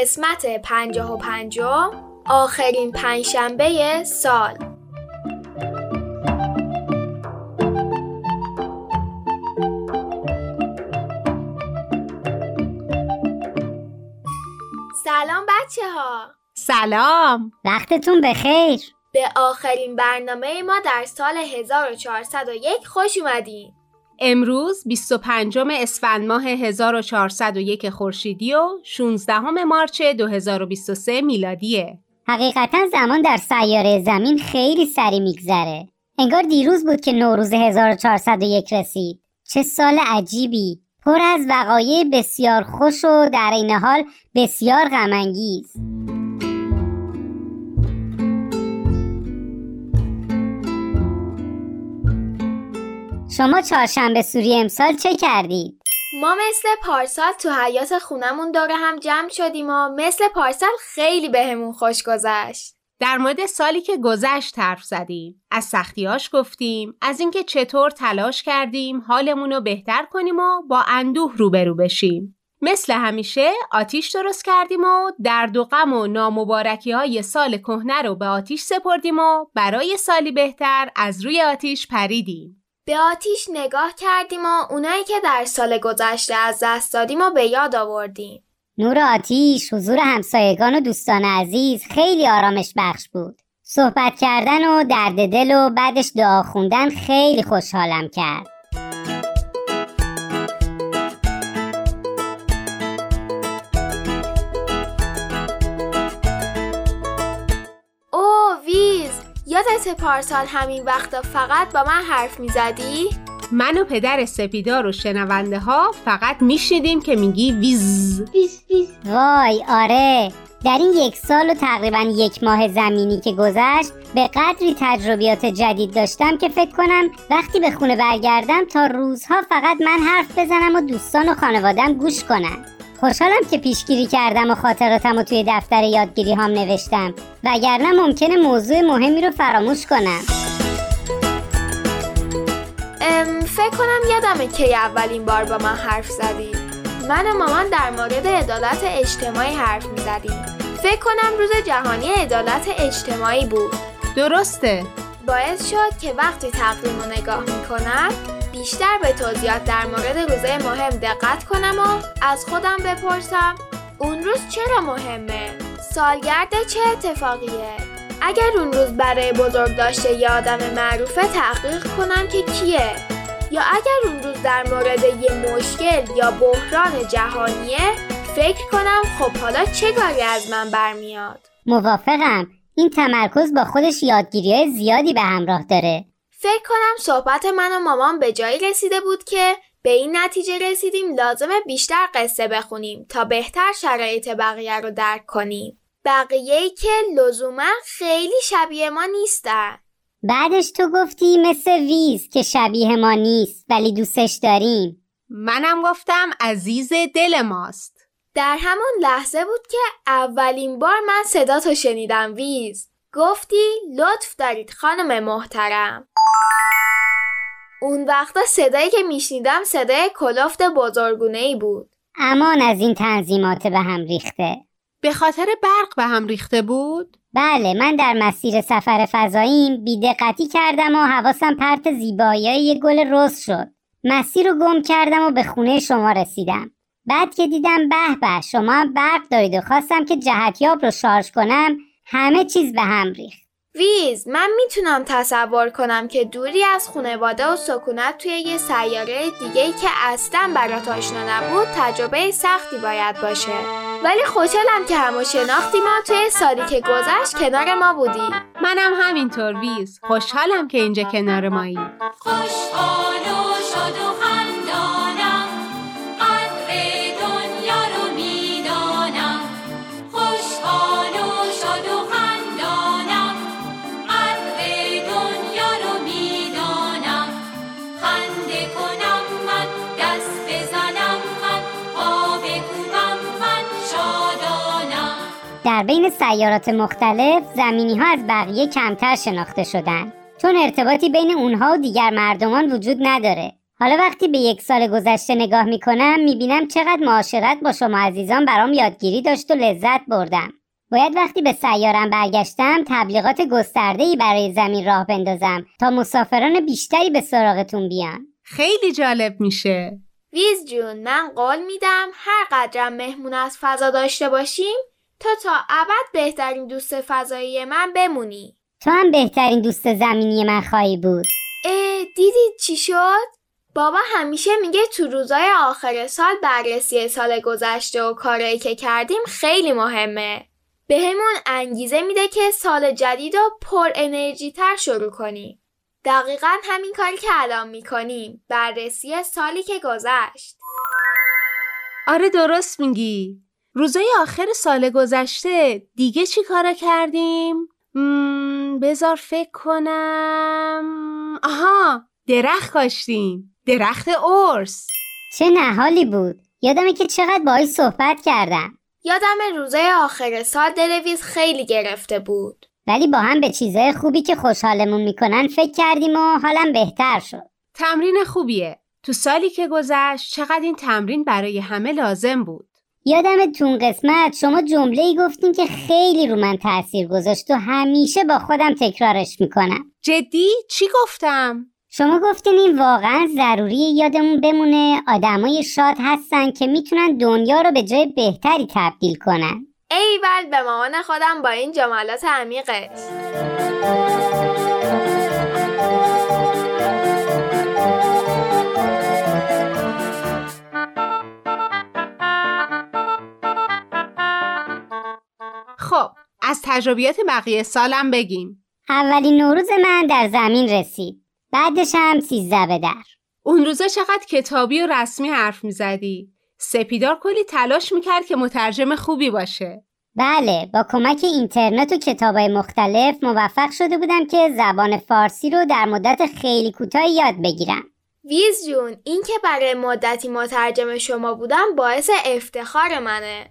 قسمت پنجاه و پنجم آخرین پنجشنبه سال. سلام بچه ها سلام. وقتتون بخیر. به آخرین برنامه ما در سال 1401 خوش اومدین. امروز 25 اسفند ماه 1401 خورشیدی و 16 مارچ 2023 میلادیه. حقیقتا زمان در سیاره زمین خیلی سری میگذره. انگار دیروز بود که نوروز 1401 رسید. چه سال عجیبی. پر از وقایع بسیار خوش و در این حال بسیار غمانگیز. شما چهارشنبه سوری امسال چه کردید؟ ما مثل پارسال تو حیات خونمون داره هم جمع شدیم و مثل پارسال خیلی بهمون خوش گذشت. در مورد سالی که گذشت حرف زدیم از سختیاش گفتیم از اینکه چطور تلاش کردیم حالمون رو بهتر کنیم و با اندوه روبرو بشیم مثل همیشه آتیش درست کردیم و درد و غم و نامبارکی های سال کهنه رو به آتیش سپردیم و برای سالی بهتر از روی آتیش پریدیم به آتیش نگاه کردیم و اونایی که در سال گذشته از دست دادیم و به یاد آوردیم. نور آتیش، حضور همسایگان و دوستان عزیز خیلی آرامش بخش بود. صحبت کردن و درد دل و بعدش دعا خوندن خیلی خوشحالم کرد. یادت پارسال همین وقتا فقط با من حرف می‌زدی؟ من و پدر سپیدار و شنونده ها فقط میشنیدیم که میگی ویز. ویز ویز. وای آره. در این یک سال و تقریبا یک ماه زمینی که گذشت به قدری تجربیات جدید داشتم که فکر کنم وقتی به خونه برگردم تا روزها فقط من حرف بزنم و دوستان و خانوادم گوش کنن. خوشحالم که پیشگیری کردم و خاطراتم رو توی دفتر یادگیری هم نوشتم. وگرنه ممکنه موضوع مهمی رو فراموش کنم. ام فکر کنم یادمه که اولین بار با من حرف زدی. من و مامان در مورد عدالت اجتماعی حرف می زدیم فکر کنم روز جهانی عدالت اجتماعی بود. درسته. باعث شد که وقتی تقویم رو نگاه می‌کنم بیشتر به توضیحات در مورد روزه مهم دقت کنم و از خودم بپرسم اون روز چرا مهمه؟ سالگرد چه اتفاقیه؟ اگر اون روز برای بزرگ داشته یه آدم معروفه تحقیق کنم که کیه؟ یا اگر اون روز در مورد یه مشکل یا بحران جهانیه فکر کنم خب حالا چه کاری از من برمیاد؟ موافقم این تمرکز با خودش یادگیری زیادی به همراه داره فکر کنم صحبت من و مامان به جایی رسیده بود که به این نتیجه رسیدیم لازمه بیشتر قصه بخونیم تا بهتر شرایط بقیه رو درک کنیم. بقیه که لزوما خیلی شبیه ما نیستن. بعدش تو گفتی مثل ویز که شبیه ما نیست ولی دوستش داریم. منم گفتم عزیز دل ماست. در همون لحظه بود که اولین بار من صدا تو شنیدم ویز. گفتی لطف دارید خانم محترم. اون وقتا صدایی که میشنیدم صدای کلفت بزرگونه ای بود. امان از این تنظیمات به هم ریخته. به خاطر برق به هم ریخته بود؟ بله من در مسیر سفر فضاییم بیدقتی کردم و حواسم پرت زیبایی یه گل رز شد. مسیر رو گم کردم و به خونه شما رسیدم. بعد که دیدم به به شما هم برق دارید و خواستم که جهتیاب رو شارژ کنم همه چیز به هم ریخت. ویز من می‌تونم تصور کنم که دوری از خانواده و سکونت توی یه سیاره دیگه ای که اصلا برات آشنا نبود تجربه سختی باید باشه. ولی خوشحالم که همو شناختی ما توی سالی که گذشت کنار ما بودی. منم همینطور ویز. خوشحالم که اینجا کنار مایی. خوشحال و شاد و در بین سیارات مختلف زمینی ها از بقیه کمتر شناخته شدن. چون ارتباطی بین اونها و دیگر مردمان وجود نداره. حالا وقتی به یک سال گذشته نگاه می‌کنم می‌بینم چقدر معاشرت با شما عزیزان برام یادگیری داشت و لذت بردم. باید وقتی به سیارم برگشتم تبلیغات گسترده ای برای زمین راه بندازم تا مسافران بیشتری به سراغتون بیان. خیلی جالب میشه. ویز جون من قول میدم هر قدرم مهمون از فضا داشته باشیم تا تا ابد بهترین دوست فضایی من بمونی تو هم بهترین دوست زمینی من خواهی بود اه دیدید چی شد؟ بابا همیشه میگه تو روزای آخر سال بررسی سال گذشته و کارایی که کردیم خیلی مهمه. بهمون انگیزه میده که سال جدید رو پر انرژی تر شروع کنیم. دقیقا همین کاری که الان می‌کنیم. بررسی سالی که گذشت. آره درست میگی. روزای آخر سال گذشته دیگه چی کارا کردیم؟ بذار فکر کنم. آها درخت کاشتیم. درخت ارس چه نهالی بود. یادمه که چقدر باهاش صحبت کردم. یادم روزای آخر سال دلویز خیلی گرفته بود. ولی با هم به چیزای خوبی که خوشحالمون می‌کنن فکر کردیم و حالم بهتر شد. تمرین خوبیه. تو سالی که گذشت چقدر این تمرین برای همه لازم بود. یادم تو قسمت شما جمله ای گفتین که خیلی رو من تاثیر گذاشت و همیشه با خودم تکرارش می‌کنم. جدی؟ چی گفتم؟ شما گفتین این واقعا ضروری یادمون بمونه آدمای شاد هستن که می‌تونن دنیا رو به جای بهتری تبدیل کنن. ایول به مامان خودم با این جملات عمیقش تجربیات بقیه سالم بگیم. اولین نوروز من در زمین رسید. بعدش هم سیزده به در. اون روزا چقدر کتابی و رسمی حرف می‌زدی سپیدار کلی تلاش می‌کرد که مترجم خوبی باشه. بله با کمک اینترنت و کتابای مختلف موفق شده بودم که زبان فارسی رو در مدت خیلی کوتاهی یاد بگیرم. ویز جون این که برای مدتی مترجم شما بودم باعث افتخار منه.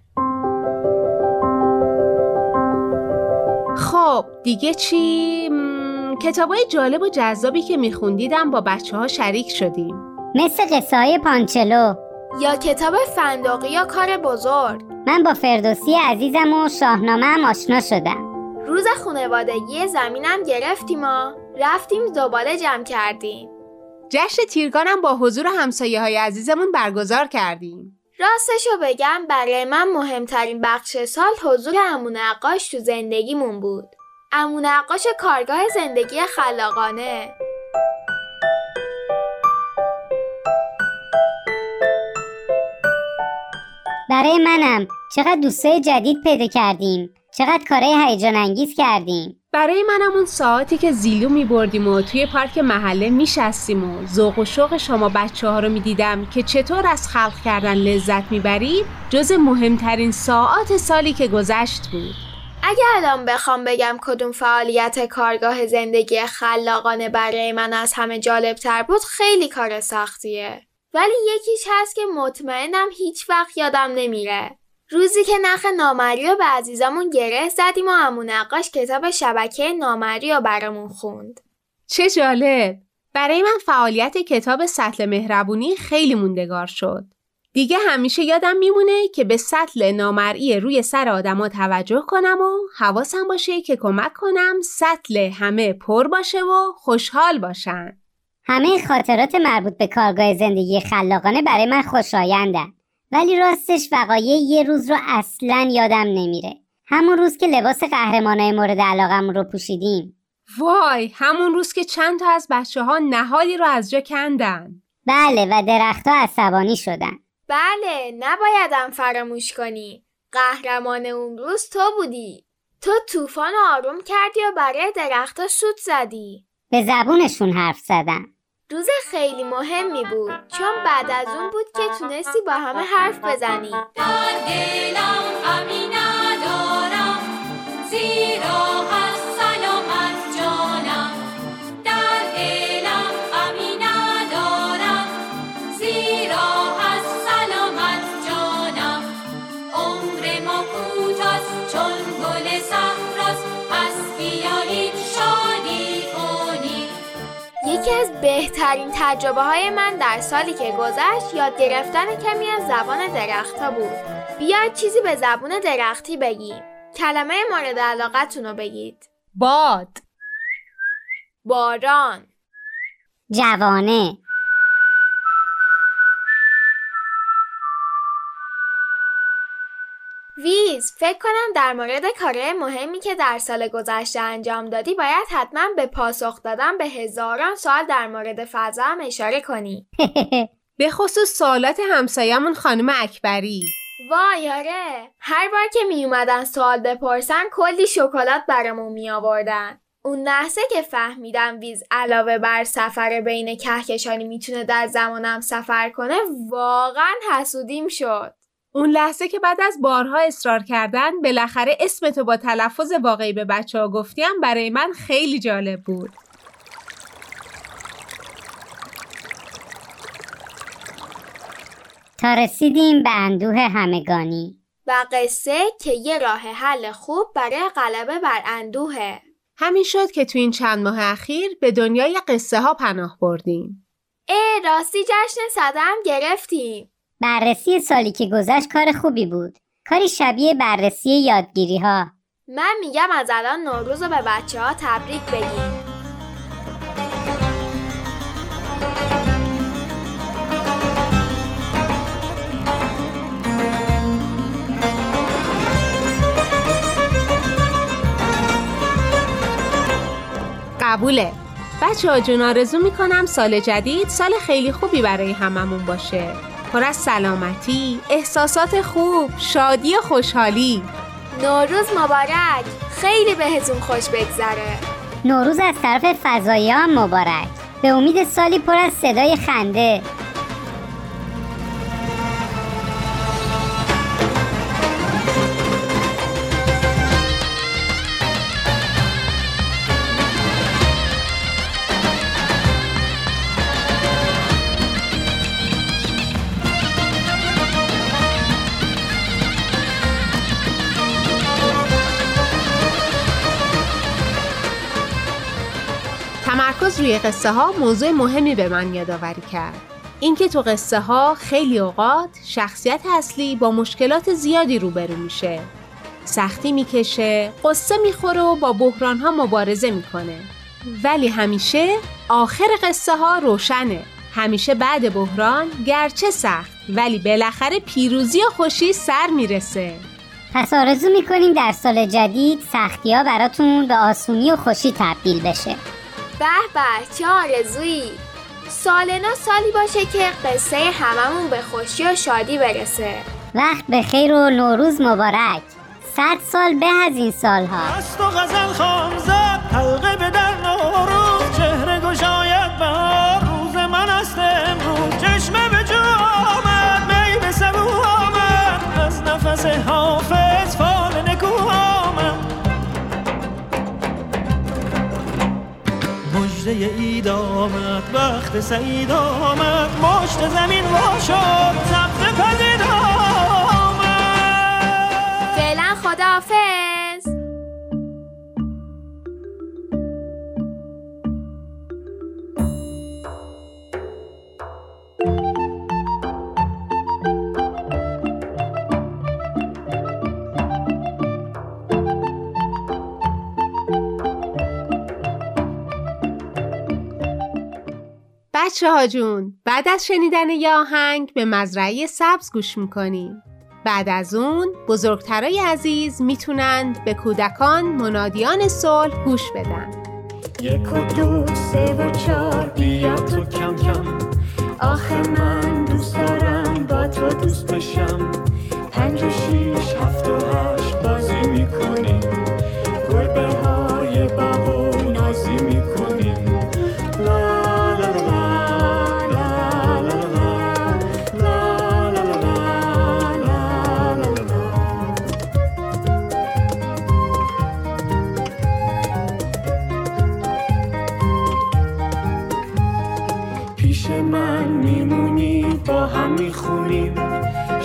خب دیگه چی؟ کتابای جالب و جذابی که میخوندیدم با بچه ها شریک شدیم. مثل قصه های پانچلو. یا کتاب فنداقی یا کار بزرگ. من با فردوسی عزیزم و شاهنامه هم آشنا شدم. روز خانوادگی زمینم گرفتیم و رفتیم دوباره جمع کردیم. جشن تیرگانم با حضور همسایه های عزیزمون برگزار کردیم. راستشو بگم برای من مهمترین بخش سال حضور امون نقاش تو زندگیمون بود. امون نقاش کارگاه زندگی خلاقانه. برای منم چقدر دوستای جدید پیدا کردیم. چقدر کارهای هیجان انگیز کردیم. برای منم اون ساعتی که زیلو می بردیم و توی پارک محله می شستیم و ذوق و شوق شما بچه ها رو می دیدم که چطور از خلق کردن لذت می برید جز مهمترین ساعات سالی که گذشت بود. اگه الان بخوام بگم کدوم فعالیت کارگاه زندگی خلاقانه برای من از همه جالب تر بود خیلی کار سختیه. ولی یکیش هست که مطمئنم هیچ وقت یادم نمیره. روزی که نخ نامری رو به عزیزمون گره زدیم و همون نقاش کتاب شبکه نامری رو برامون خوند. چه جالب! برای من فعالیت کتاب سطل مهربونی خیلی موندگار شد. دیگه همیشه یادم میمونه که به سطل نامرئی روی سر آدما توجه کنم و حواسم باشه که کمک کنم سطل همه پر باشه و خوشحال باشن. همه خاطرات مربوط به کارگاه زندگی خلاقانه برای من خوشایندن. ولی راستش وقایع یه روز رو اصلا یادم نمیره. همون روز که لباس قهرمانای مورد علاقم رو پوشیدیم. وای همون روز که چند تا از بچه ها نهالی رو از جا کندن. بله و درختها عصبانی شدن. بله نبایدم فراموش کنی. قهرمان اون روز تو بودی. تو طوفان آروم کردی و برای درختها سود زدی. به زبونشون حرف زدم روز خیلی مهمی بود چون بعد از اون بود که تونستی با همه حرف بزنی. در دلم غمی ندارم بهترین تجربه های من در سالی که گذشت یاد گرفتن کمی از زبان درختها بود. بیاید چیزی به زبون درختی بگیم. کلمه مورد علاقتون رو بگید. باد باران جوانه ویز فکر کنم در مورد کارهای مهمی که در سال گذشته انجام دادی باید حتما به پاسخ دادن به هزاران سوال در مورد فضا هم اشاره کنی. به خصوص سوالات همسایمون خانم اکبری. وای آره. هر بار که می اومدن سوال بپرسن کلی شکلات برامون می آوردن اون لحظه که فهمیدم ویز علاوه بر سفر بین کهکشانی می‌تونه در زمانم سفر کنه واقعا حسودیم شد. اون لحظه که بعد از بارها اصرار کردن بالاخره اسمتو با تلفظ واقعی به بچه ها گفتیم برای من خیلی جالب بود. تا رسیدیم به اندوه همگانی. و قصه که یه راه حل خوب برای غلبه بر اندوهه. همین شد که تو این چند ماه اخیر به دنیای قصه ها پناه بردیم. اه راستی جشن صده هم گرفتیم. بررسی سالی که گذشت کار خوبی بود. کاری شبیه بررسی یادگیری ها من میگم از الان نوروز رو به بچه ها تبریک بگیم. قبوله. بچه ها جون آرزو می‌کنم سال جدید سال خیلی خوبی برای هممون باشه. پر از سلامتی، احساسات خوب، شادی و خوشحالی. نوروز مبارک. خیلی بهتون خوش بگذره. نوروز از طرف فضایی هم مبارک. به امید سالی پر از صدای خنده. روی قصه ها موضوع مهمی به من یادآوری کرد. اینکه تو قصه ها خیلی اوقات شخصیت اصلی با مشکلات زیادی روبرو میشه. سختی می‌کشه قصه می‌خوره و با بحران ها مبارزه می‌کنه. ولی همیشه آخر قصه ها روشنه. همیشه بعد بحران گرچه سخت ولی بالاخره پیروزی و خوشی سر می‌رسه. پس آرزو می‌کنیم در سال جدید سختی ها براتون به آسونی و خوشی تبدیل بشه. به به چه آرزویی؟ سال نو سالی باشه که قصه هممون به خوشی و شادی برسه. وقت به خیر و نوروز مبارک. صد سال به از این سالها. است و غزل خام زد حلقه به در نوروز اید آمد وقت سعید آمد. مشت زمین وا شد سبز پدید آمد. فعلا خداحافظ. بچه ها جون بعد از شنیدن یه آهنگ به مزرعه سبز گوش می‌کنیم. بعد از اون بزرگترای عزیز می‌تونند به کودکان منادیان صلح گوش بدن. یک و دو سه و چار بیا تو کم کم. آخه من دوست دارم با تو دوست بشم پنج و شیش هفت و هشت بازی می‌کنیم.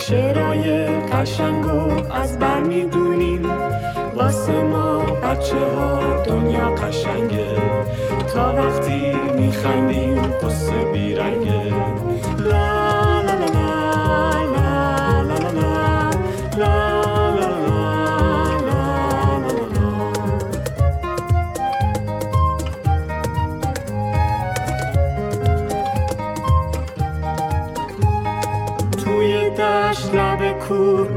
شعرای قشنگو از بر می‌دونیم واسه ما بچه ها دنیا قشنگه تا وقتی میخندیم قصه بیرنگه لا لا لا لا لا لا لا, لا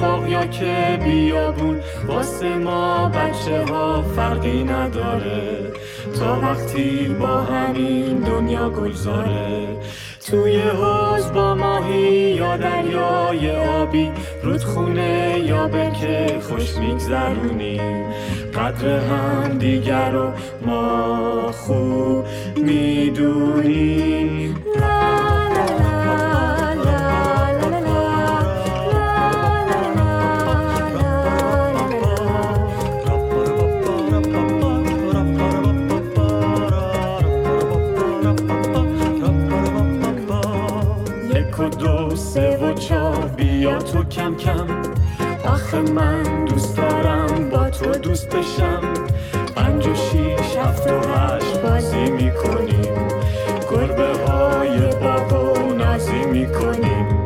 باغیا که بیابون واسه ما بچه ها فرقی نداره. تا وقتی با همین دنیا گلزاره. توی حوز با ماهی یا دریای آبی رودخونه یا که خوش میگذرونیم قدر هم دیگر رو ما خوب می‌دونیم. تو کم کم. آخه من دوست دارم با تو دوست بشم. پنج و شیش هفت و هشت بازی می‌کنیم. گربه های باغ و نازی می‌کنیم.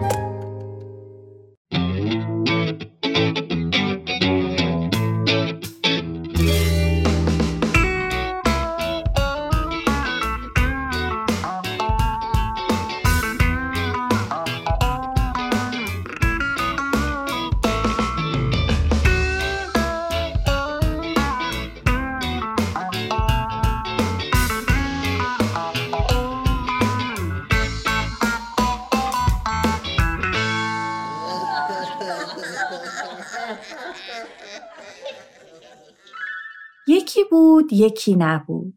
یکی بود یکی نبود.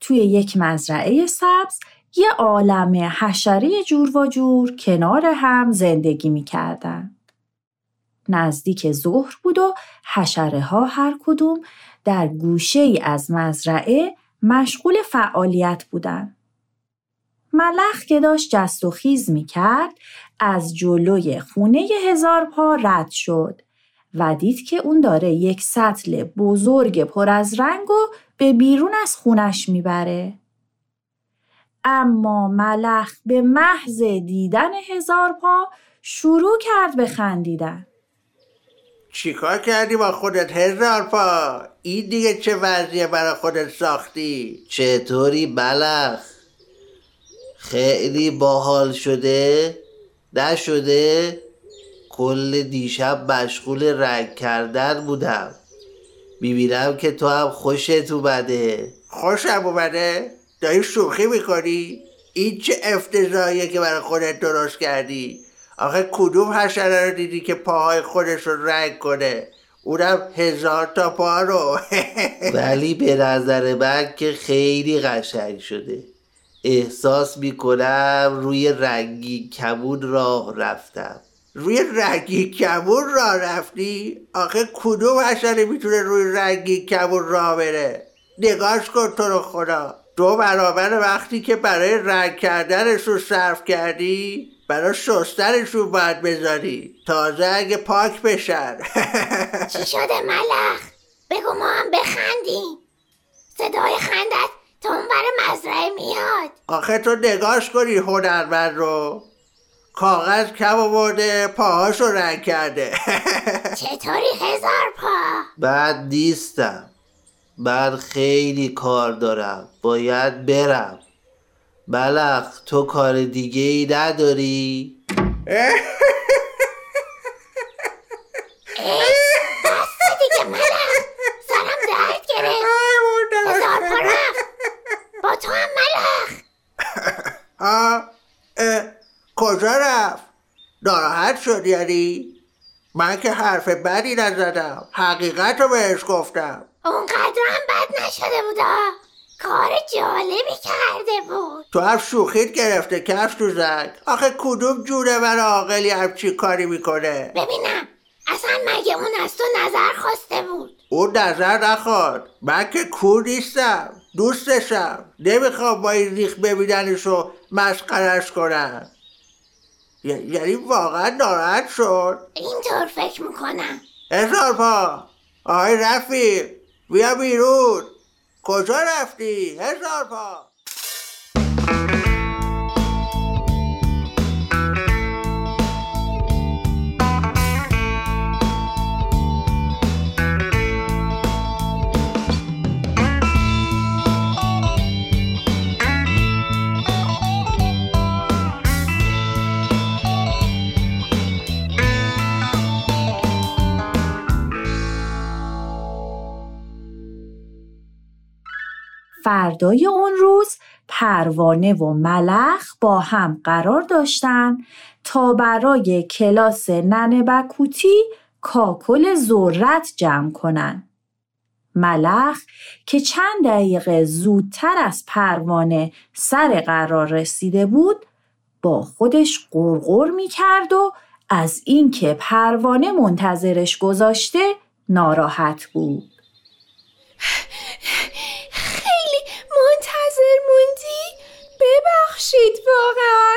توی یک مزرعه سبز یه عالم حشره جور و جور کنار هم زندگی می‌کردن. نزدیک ظهر بود و حشره ها هر کدوم در گوشه ای از مزرعه مشغول فعالیت بودن. ملخ که داشت جست و خیز می کرد از جلوی خونه هزار پا رد شد و دید که اون داره یک سطل بزرگ پر از رنگ و به بیرون از خونش می‌بره. اما ملخ به محض دیدن هزار پا شروع کرد به خندیدن. چیکار کردی با خودت هزار پا؟ این دیگه چه وضعیه برای خودت ساختی؟ چطوری بلخ خیلی باحال شده؟ نشده؟ کل دیشب مشغول رنگ کردن بودم. می‌بینم که تو هم خوشت اومده. خوشم اومده؟ داری شوخی می‌کنی؟ این چه افتضاحیه که برای خودت درست کردی؟ آخه کدوم حشره رو دیدی که پاهای خودش رو رنگ کنه؟ اونم هزار تا پا رو. ولی به نظر من که خیلی قشنگ شده. احساس می‌کنم روی رنگی کمون راه رفتم. روی رنگی کمون راه رفتی؟ آخه کدوم حشره می‌تونه روی رنگی کمون راه بره؟ نگاش کن تو رو خدا دو برابر وقتی که برای رنگ کردنش رو صرف کردی برای شستنش رو باید بذاری تازه اگه پاک بشن چی شده ملخ؟ بگو ما هم بخندیم صدای خندت تا اون بر مزرعه میاد آخه تو نگاش کنی هنرمند رو کاغذ کم آورده پاهاشو رنگ کرده. چطوری هزار پا؟ بعد نیستم. من خیلی کار دارم. باید برم. بلخ تو کار دیگه ای نداری؟ با تو هم ملخ. کجا رفت؟ ناراحت شد یعنی؟ من که حرف بدی نزدم. حقیقت رو بهش گفتم. اونقدر هم بد نشده بودا کار جالبی کرده بود. تو هم شوخیت گرفته کفش تو زد. آخه کدوم جوره من عاقلی همچی کاری می‌کنه؟ ببینم. اصلا مگه اون از تو نظر خواسته بود؟ اون نظر نخواد. من که کور نیستم. دوستشم. نمی‌خوام با این ریخ ببیننش و مسخرش کنم یعنی واقعا ناراحت شد. اینطور فکر می‌کنم. هزار پا. آقای رفیق بیا بیرون. کجا رفتی؟ هزار فردای اون روز پروانه و ملخ با هم قرار داشتن تا برای کلاس ننه بکوتی کاکل ذرت جمع کنن. ملخ که چند دقیقه زودتر از پروانه سر قرار رسیده بود با خودش قرقر می کرد و از اینکه پروانه منتظرش گذاشته ناراحت بود. خیلی منتظر موندی؟ ببخشید واقعا.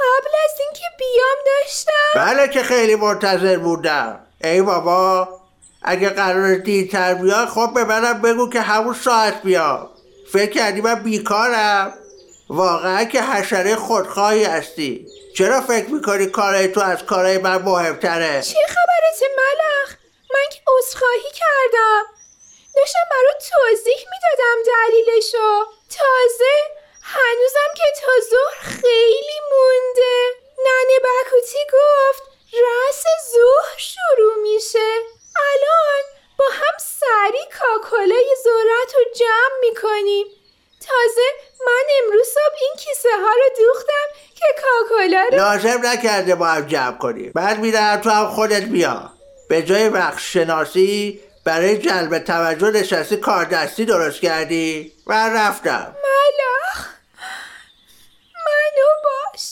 قبل از اینکه بیام داشتم. بله که خیلی منتظر بودم. ای بابا اگه قرار دیرتر بیاد خب به منم بگو که همون ساعت بیام. فکر کردی من بیکارم. واقعا که حشره خودخواهی هستی. چرا فکر می‌کنی کارهای تو از کارهای من مهمتره؟ چه خبرت ملخ؟ من که عذرخواهی کردم. داشتم برات توضیح می‌دادم دلیلشو. تازه هنوزم که تا ظهر خیلی مونده. ننه بکوتی گفت رس ظهر شروع میشه. الان با هم سری کاکلای ذرت رو جمع می‌کنیم. تازه من امروز صبح این کیسه ها رو دوختم که کاکلا رو لازم نکرده با هم جمع کنیم. بعد میدم تو هم خودت بیا. به جای وقت شناسی برای جلب توجه نشستی کار دستی درست کردی؟ من رفتم. ملخ منو باش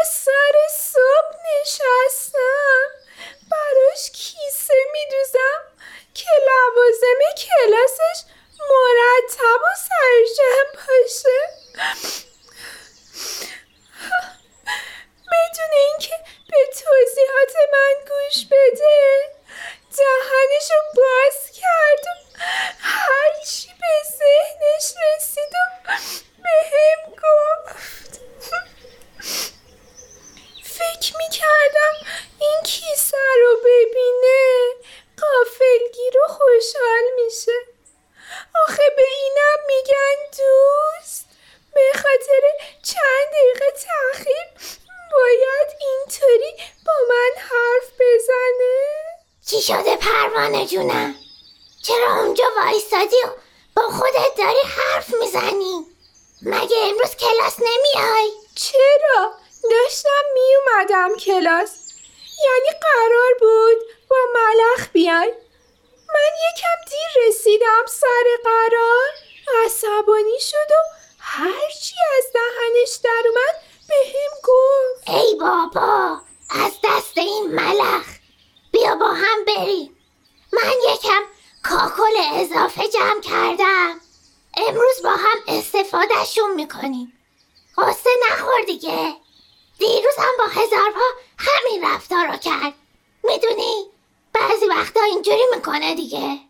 از سر صبح نشستم. براش کیسه میدوزم. که لوازم کلاسش مرتب و سرجم باشه. بدون اینکه به توضیحات من گوش بده دهنشو باز کرد و هرچی به ذهنش رسید و به هم گفت. فکر می‌کردم این کیسه رو ببینه قافلگیر و خوشحال میشه. آخه به اینم میگن دوست. به خاطر چند دقیقه تاخیر باید اینطوری با من حرف بزنه. چی شده پروانه جونم؟ چرا اونجا وایستادی و با خودت داری حرف می‌زنی؟ مگه امروز کلاس نمیای؟ چرا؟ داشتم می اومدم کلاس یعنی قرار بود با ملخ بیای من یکم دیر رسیدم سر قرار عصبانی شد و هرچی از دهنش در اومد به هم گفت ای بابا از دست این ملخ بیا با هم بریم من یکم کاکل اضافه جمع کردم. امروز با هم استفادهشون می‌کنیم. قصه نخور دیگه. دیروز هم با هزار پا همین رفتار رو کرد. می‌دونی؟ بعضی وقتا اینجوری می‌کنه دیگه.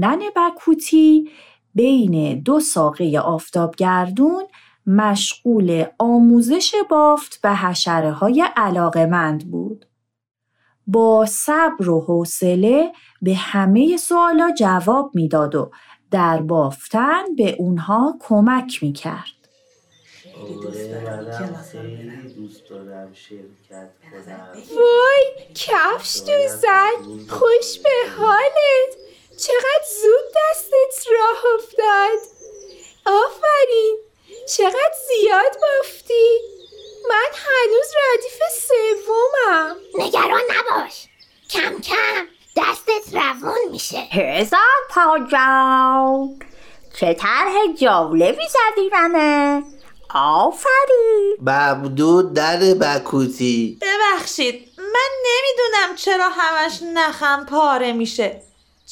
ننه بکوتی بین دو ساقه آفتابگردون مشغول آموزش بافت به حشره های علاقمند بود. با صبر و حوصله به همه سوالا جواب می‌داد و در بافتن به اونها کمک می‌کرد. وای کفش تو زد خوش به حالت چقدر زود دستت راه افتاد. آفرین چقدر زیاد بافتی. من هنوز ردیف سومم. نگران نباش. کم کم دستت روون میشه. هزار پا جان. چه طرح جالبی زدی منه. آفرین. ممنون ننه بکوتی. ببخشید من نمی‌دونم چرا همش نخم پاره میشه.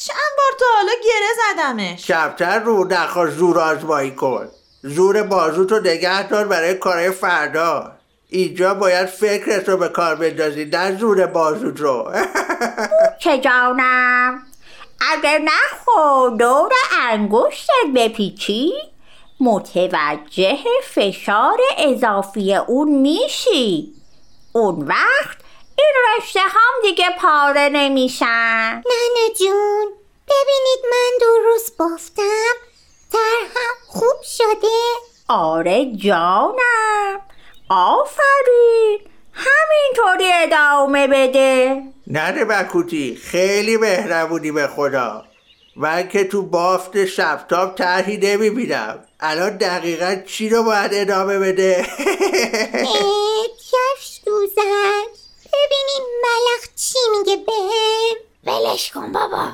چند بار تا حالا گره زدمش. کمتر رو نخواست زور آزمایی کن. زور بازو تو نگه دار برای کارهای فردا. اینجا باید فکرت رو به کار بندازی نه زور بازوت رو که جانم؟ اگر نخو دور انگشتت بپیچی. متوجه فشار اضافی اون میشی. اون وقت این رشته هم دیگه پاره نمیشن. ننه جون ببینید من درست بافتم؟ ترهم خوب شده؟ آره جانم. آفرین. همینطوری ادامه بده. ننه بکوتی خیلی مهربونی به خدا. من که تو بافت شبتاب طرحی نمی‌بینم. الان دقیقا چی رو باید ادامه بده؟ اه، کفش دوزن. ببینیم ملخ چی میگه بهم ولش کن بابا.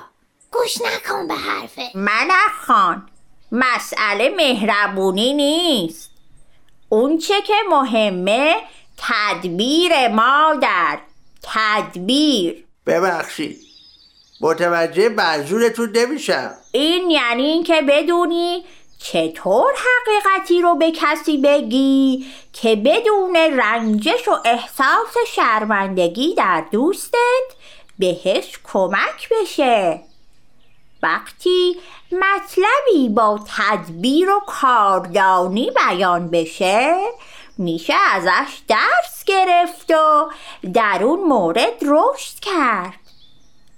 گوش نکن به حرفه. ملک خان مسئله مهربونی نیست. اون چه که مهمه تدبیر مادر تدبیر. ببخشید. متوجه منظورتون نمیشم. این یعنی اینکه بدونی چطور حقیقتی رو به کسی بگی که بدون رنجش و احساس شرمندگی در دوستت بهش کمک بشه؟ وقتی مطلبی با تدبیر و کاردانی بیان بشه میشه ازش درس گرفت و در اون مورد رشد کرد.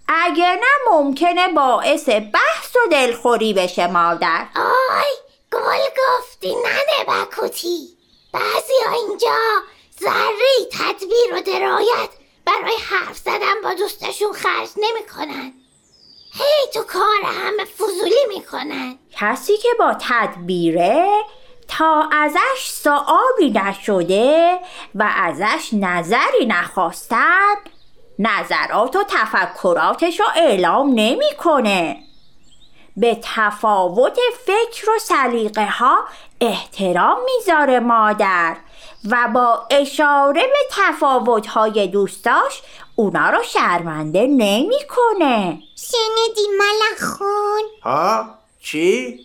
اگه نه ممکنه باعث بحث و دلخوری بشه مادر. آی گل گفتی ننه بکوتی. بعضی اینجا ذره تدبیر و درایت برای حرف زدن با دوستشون خرج نمی‌کنن. هی تو کار همه فضولی می‌کنن. کسی که با تدبیره تا ازش سوالی نشده و ازش نظری نخواستن نظرات و تفکراتش رو اعلام نمی‌کنه. به تفاوت فکر و سلیقه ها احترام می‌ذاره مادر و با اشاره به تفاوت های دوستاش اونا رو شرمنده نمی‌کنه. شنیدی ملخون ها چی؟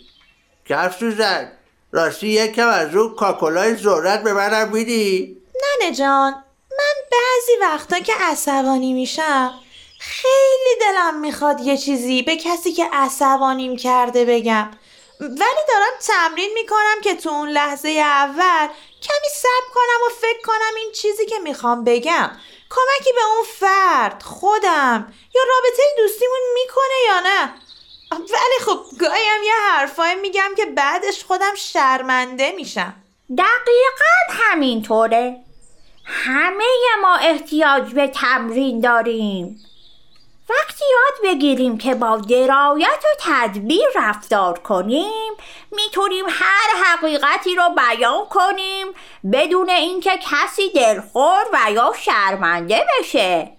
کف سوزن راستی یکم از اون کاکلای ذرت به منم میدی؟ ننه جان من بعضی وقتا که عصبانی میشم خیلی دلم می‌خواد یه چیزی به کسی که عصبانیم کرده بگم. ولی دارم تمرین می‌کنم که تو اون لحظه اول کمی صبر کنم و فکر کنم این چیزی که می‌خوام بگم. کمکی به اون فرد خودم یا رابطه دوستیمون می‌کنه یا نه. ولی خب گاهی هم یه حرفایی میگم که بعدش خودم شرمنده میشم. دقیقا همینطوره. همه ما احتیاج به تمرین داریم. وقتی یاد بگیریم که با درایت و تدبیر رفتار کنیم می‌تونیم هر حقیقتی رو بیان کنیم بدون اینکه کسی دلخور و یا شرمنده بشه.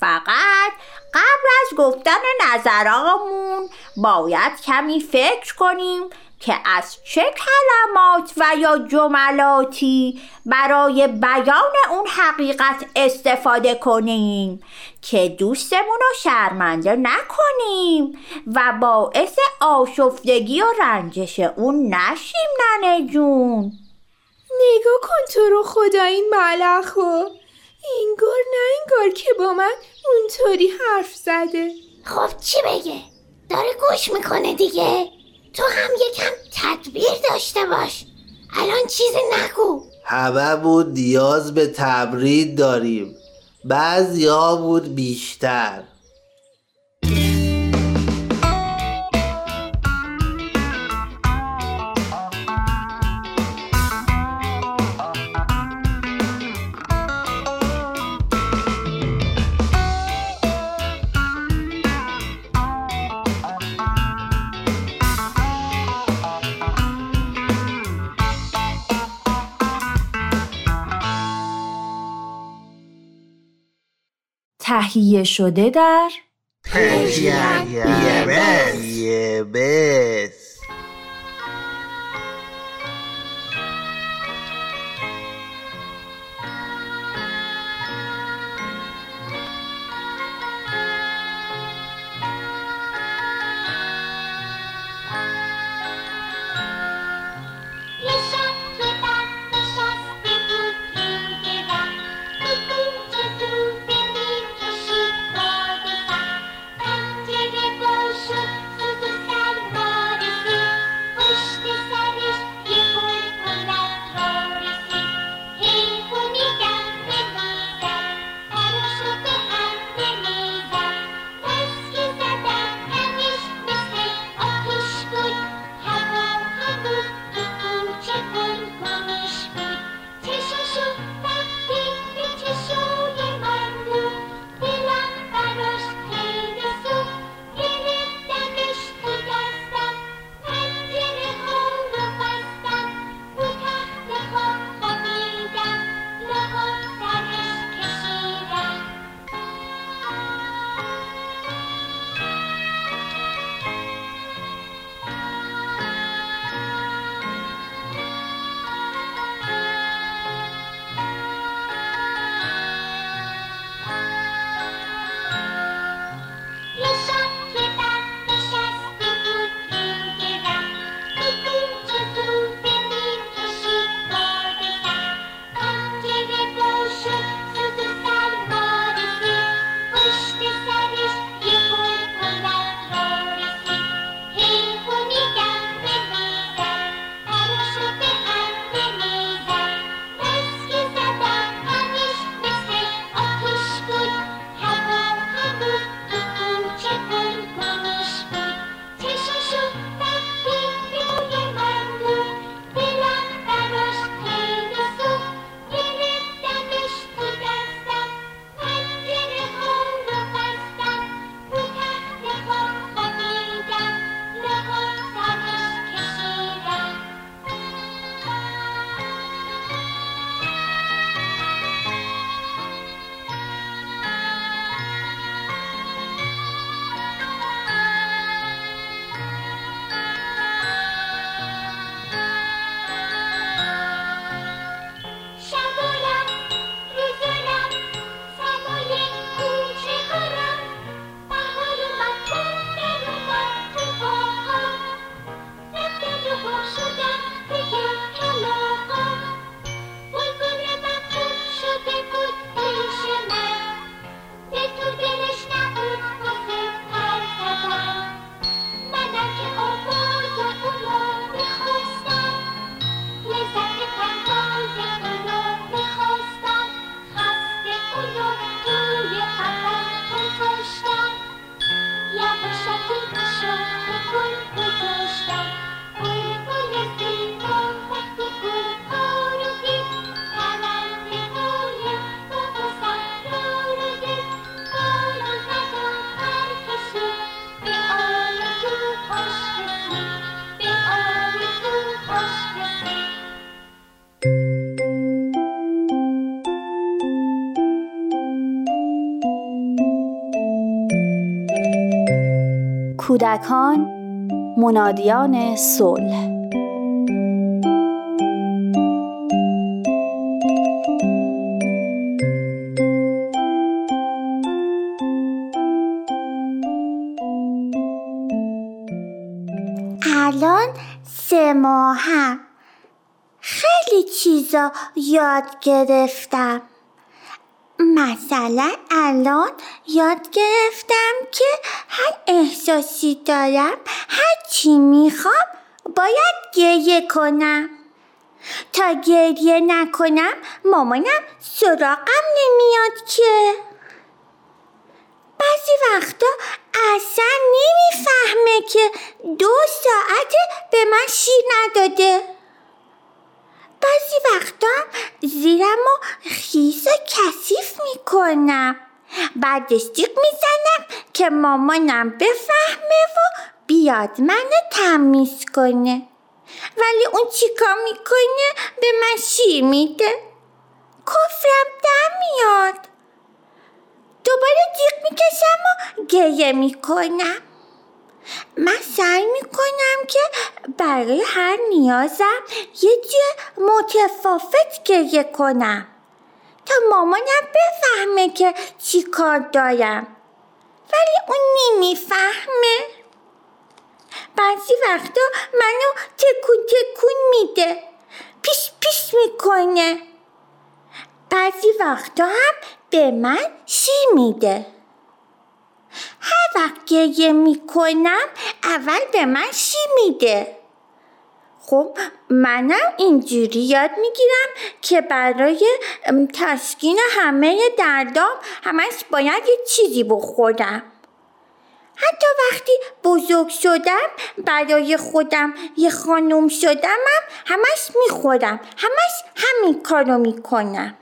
فقط قبل از گفتن نظرامون باید کمی فکر کنیم که از چه کلمات و یا جملاتی برای بیان اون حقیقت استفاده کنیم که دوستمون رو شرمنده نکنیم و باعث آشفتگی و رنجش اون نشیم ننه جون. نگاه کن تو رو خدا این ملخو اینگار نه انگار که با من اونطوری حرف زده. خب چی بگه؟ داره گوش می‌کنه دیگه. تو هم یکم تدبیر داشته باش. الان چیزی نگو. همه بود نیاز به تمرین داریم. بعضی ها بود بیشتر. تهیه شده در یه کودکان منادیان صلح. الان سه ماهم. خیلی چیزا یاد گرفتم. مثلا الان یاد گرفتم که هر احساسی دارم هر چی می‌خوام باید گریه کنم. تا گریه نکنم مامانم سراغم نمیاد که. بعضی وقتا اصلا نمی‌فهمه که دو ساعته به من شیر نداده. بعضی وقتا زیرم و خیس و کثیف می‌کنم. بعد استیق می‌زنم که مامانم بفهمه و بیاد منو تمیز کنه. ولی اون چیکار می‌کنه؟ به من شیر میده. کفرم در میاد. دوباره جیغ می‌کشم و گریه می‌کنم. من سعی می‌کنم که برای هر نیازم یه جای متفاوت گریه کنم تا مامانم بفهمه که چی کار دارم. ولی اون نمی‌فهمه. بعضی وقتا منو تکون تکون میده. پیش پیش می‌کنه. بعضی وقتا هم به من شی میده. هر وقت گریه می‌کنم اول به من شی میده؟ خب منم اینجوری یاد می‌گیرم که برای تسکین همه دردام همش باید یه چیزی بخورم. حتی وقتی بزرگ شدم برای خودم یه خانم شدمم همش می‌خورم همش همین کارو می‌کنم.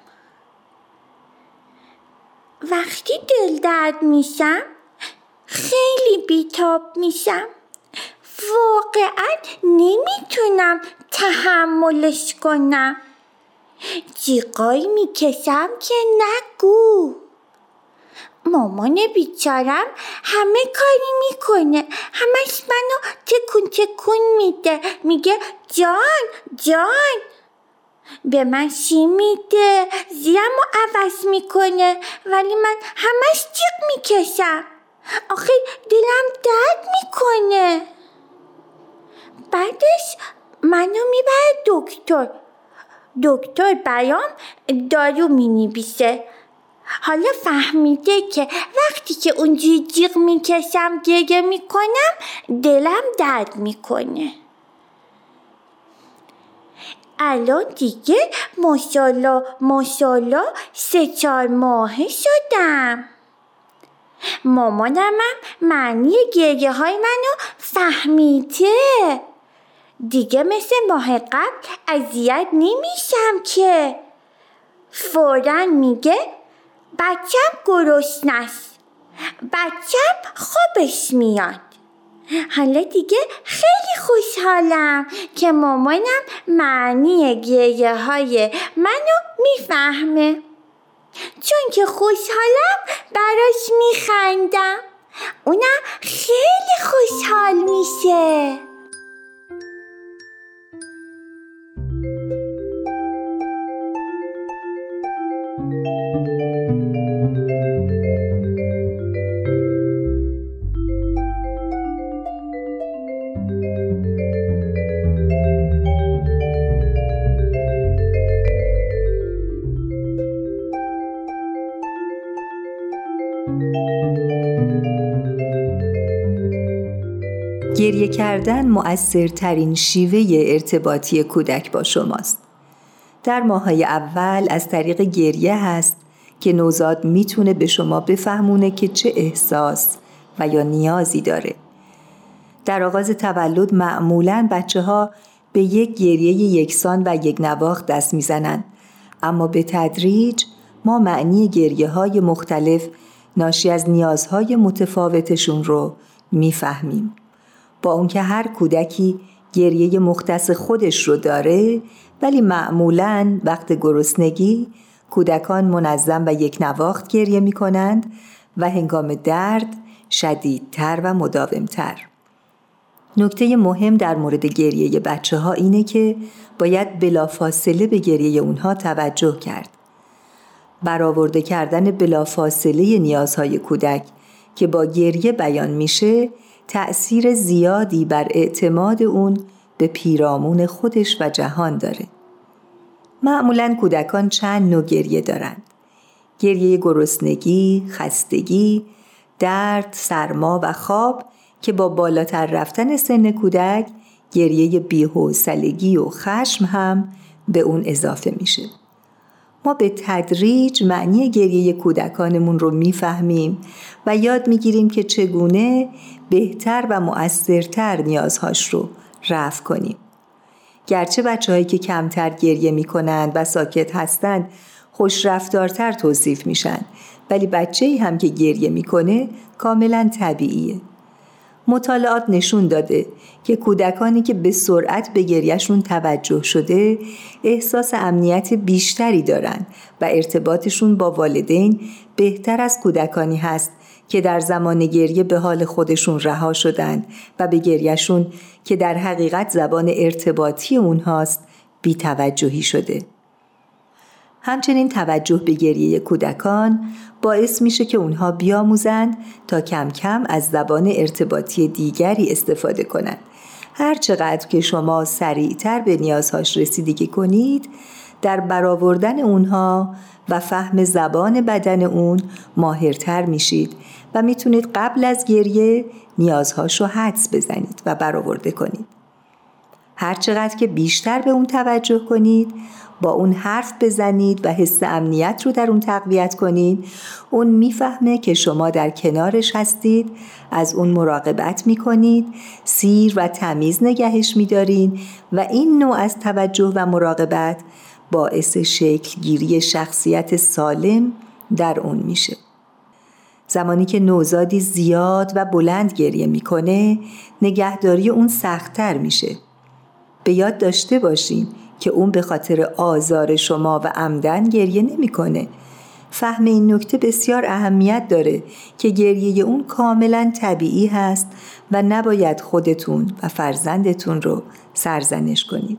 وقتی دل درد میشم خیلی بیتاب میشم. واقعا نمی‌تونم تحملش کنم. جیغایی می‌کشم که نگو. مامان بیچارم همه کاری می‌کنه. همش منو تکون تکون میده. میگه جان جان. به من شی میده. زیرم رو عوض می‌کنه. ولی من همش جیغ می‌کشم. آخه دلم درد می‌کنه. بعدش منو می‌بره دکتر. دکتر برام دارو می‌نویسه. حالا فهمیده که وقتی که اونجوری جیغ می‌کشم گریه می‌کنم دلم درد می‌کنه. الان دیگه ماشالله ماشالله سه چهار ماهه شدم. مامانم هم معنی گریه های منو فهمیده. دیگه مثل ماه قبل اذیت نمیشم که. فورا میگه بچم گرسنه بچم خوابش میاد. حالا دیگه خیلی خوشحالم که مامانم معنی گریه های منو می‌فهمه. چون که خوشحالم براش میخندم. اونم خیلی خوشحال میشه. گریه کردن مؤثرترین شیوه ارتباطی کودک با شماست. در ماهای اول از طریق گریه هست که نوزاد می‌تونه به شما بفهمونه که چه احساس و یا نیازی داره. در آغاز تولد معمولا بچه ها به یک گریه یکسان و یک نواخت دست می‌زنند اما به تدریج ما معنی گریه های مختلف ناشی از نیازهای متفاوتشون رو می‌فهمیم. با اونکه هر کودکی گریه مختص خودش رو داره ولی معمولا وقت گرسنگی کودکان منظم و یک نواخت گریه می کنند و هنگام درد شدیدتر و مداومتر. نکته مهم در مورد گریه بچه ها اینه که باید بلافاصله به گریه اونها توجه کرد. برآورده کردن بلافاصله نیازهای کودک که با گریه بیان میشه تأثیر زیادی بر اعتماد اون به پیرامون خودش و جهان داره. معمولا کودکان چند نوع گریه دارند. گریه گرسنگی، خستگی، درد، سرما و خواب که با بالاتر رفتن سن کودک گریه بیحوصلگی و خشم هم به اون اضافه میشه. ما به تدریج معنی گریه کودکانمون رو می‌فهمیم و یاد می‌گیریم که چگونه بهتر و مؤثرتر نیازهاش رو رفع کنیم. گرچه بچه هایی که کمتر گریه می کنند و ساکت هستند خوش رفتارتر توصیف میشن ولی بچه ای هم که گریه می‌کنه کاملا طبیعیه. مطالعات نشون داده که کودکانی که به سرعت به گریهشون توجه شده احساس امنیت بیشتری دارن و ارتباطشون با والدین بهتر از کودکانی هست که در زمان گریه به حال خودشون رها شدند و به گریهشون که در حقیقت زبان ارتباطی اونهاست بیتوجهی شده. همچنین توجه به گریه کودکان باعث میشه که اونها بیاموزند تا کم کم از زبان ارتباطی دیگری استفاده کنند. هر چقدر که شما سریعتر به نیازهاش رسیدگی کنید در برآوردن اونها و فهم زبان بدن اون ماهرتر میشید و می‌تونید قبل از گریه نیازهاش رو حدس بزنید و برآورده کنید. هرچقدر که بیشتر به اون توجه کنید با اون حرف بزنید و حس امنیت رو در اون تقویت کنید. اون می‌فهمه که شما در کنارش هستید. از اون مراقبت می‌کنید. سیر و تمیز نگهش میدارین و این نوع از توجه و مراقبت باعث شکل گیری شخصیت سالم در اون میشه. زمانی که نوزادی زیاد و بلند گریه می‌کنه نگهداری اون سختتر میشه. به یاد داشته باشین که اون به خاطر آزار شما و عمدن گریه نمی‌کنه. فهم این نکته بسیار اهمیت داره که گریه اون کاملا طبیعی هست و نباید خودتون و فرزندتون رو سرزنش کنید.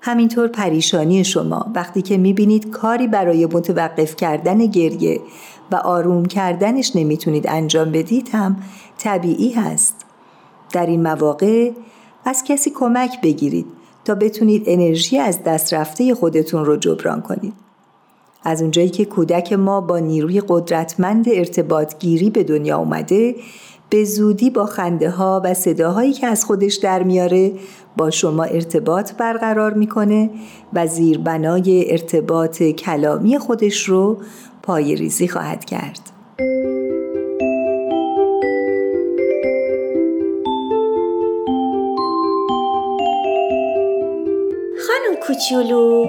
همینطور پریشانی شما وقتی که می‌بینید کاری برای متوقف کردن گریه و آروم کردنش نمی‌تونید انجام بدید هم طبیعی هست. در این مواقع از کسی کمک بگیرید تا بتونید انرژی از دست رفته خودتون رو جبران کنید. از اونجایی که کودک ما با نیروی قدرتمند ارتباط گیری به دنیا اومده به زودی با خنده ها و صداهایی که از خودش در میاره با شما ارتباط برقرار می‌کنه و زیربنای ارتباط کلامی خودش رو پای ریزی خواهد کرد. کوچولو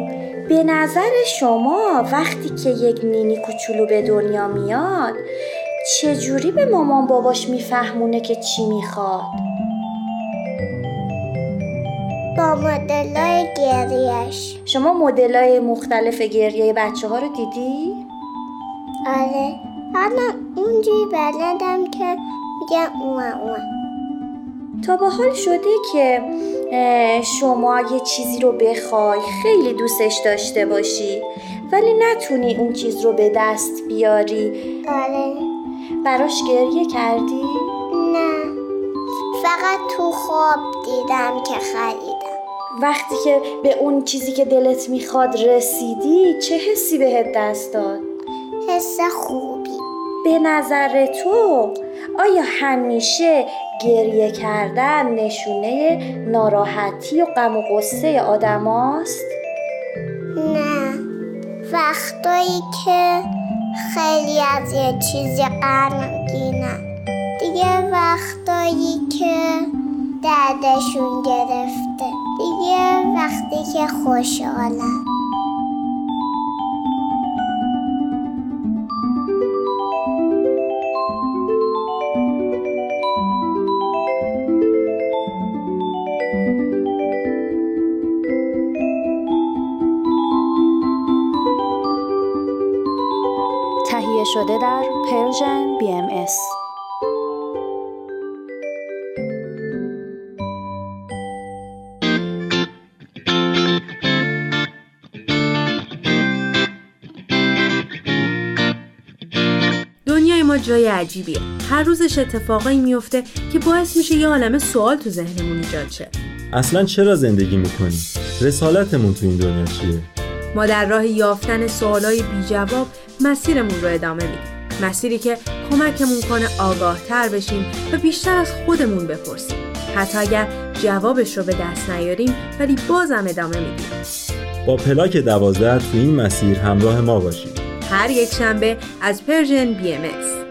به نظر شما وقتی که یک نینی کوچولو به دنیا میاد چجوری به مامان باباش میفهمونه که چی می‌خواد؟ با مدلای گریش شما مدلای مختلف گریه بچه ها رو دیدی؟ آره حالا اونجوری بلدم که میگم اوه اوه تا با حال شده که شما یه چیزی رو بخوای خیلی دوستش داشته باشی. ولی نتونی اون چیز رو به دست بیاری. آره. براش گریه کردی؟ نه. فقط تو خواب دیدم که خریدم. وقتی که به اون چیزی که دلت می‌خواد رسیدی چه حسی بهت دست داد؟ حس خوبی. به نظر تو آیا همیشه گریه کردن نشونه ناراحتی و غم و غصه آدم هاست؟ نه. وقتایی که خیلی از یه چیزی قرمگینه دیگه وقتایی که دردشون گرفته. دیگه وقتی که خوشحالم تهیه شده در پرژن BMS دنیای ما جای عجیبیه هر روزش اتفاقایی میفته که باعث میشه یه عالمه سوال تو ذهنمون ایجاد شه اصلا چرا زندگی می‌کنیم؟ رسالتمون تو این دنیا چیه؟ ما در راه یافتن سوالای بی جواب مسیرمون رو ادامه میدیم. مسیری که کمکمون کنه آگاه تر بشیم و بیشتر از خودمون بپرسیم. حتی اگر جوابش رو به دست نیاریم ولی بازم ادامه میدیم. با پلاک دوازده تو این مسیر همراه ما باشید. هر یک شنبه از Persian BMS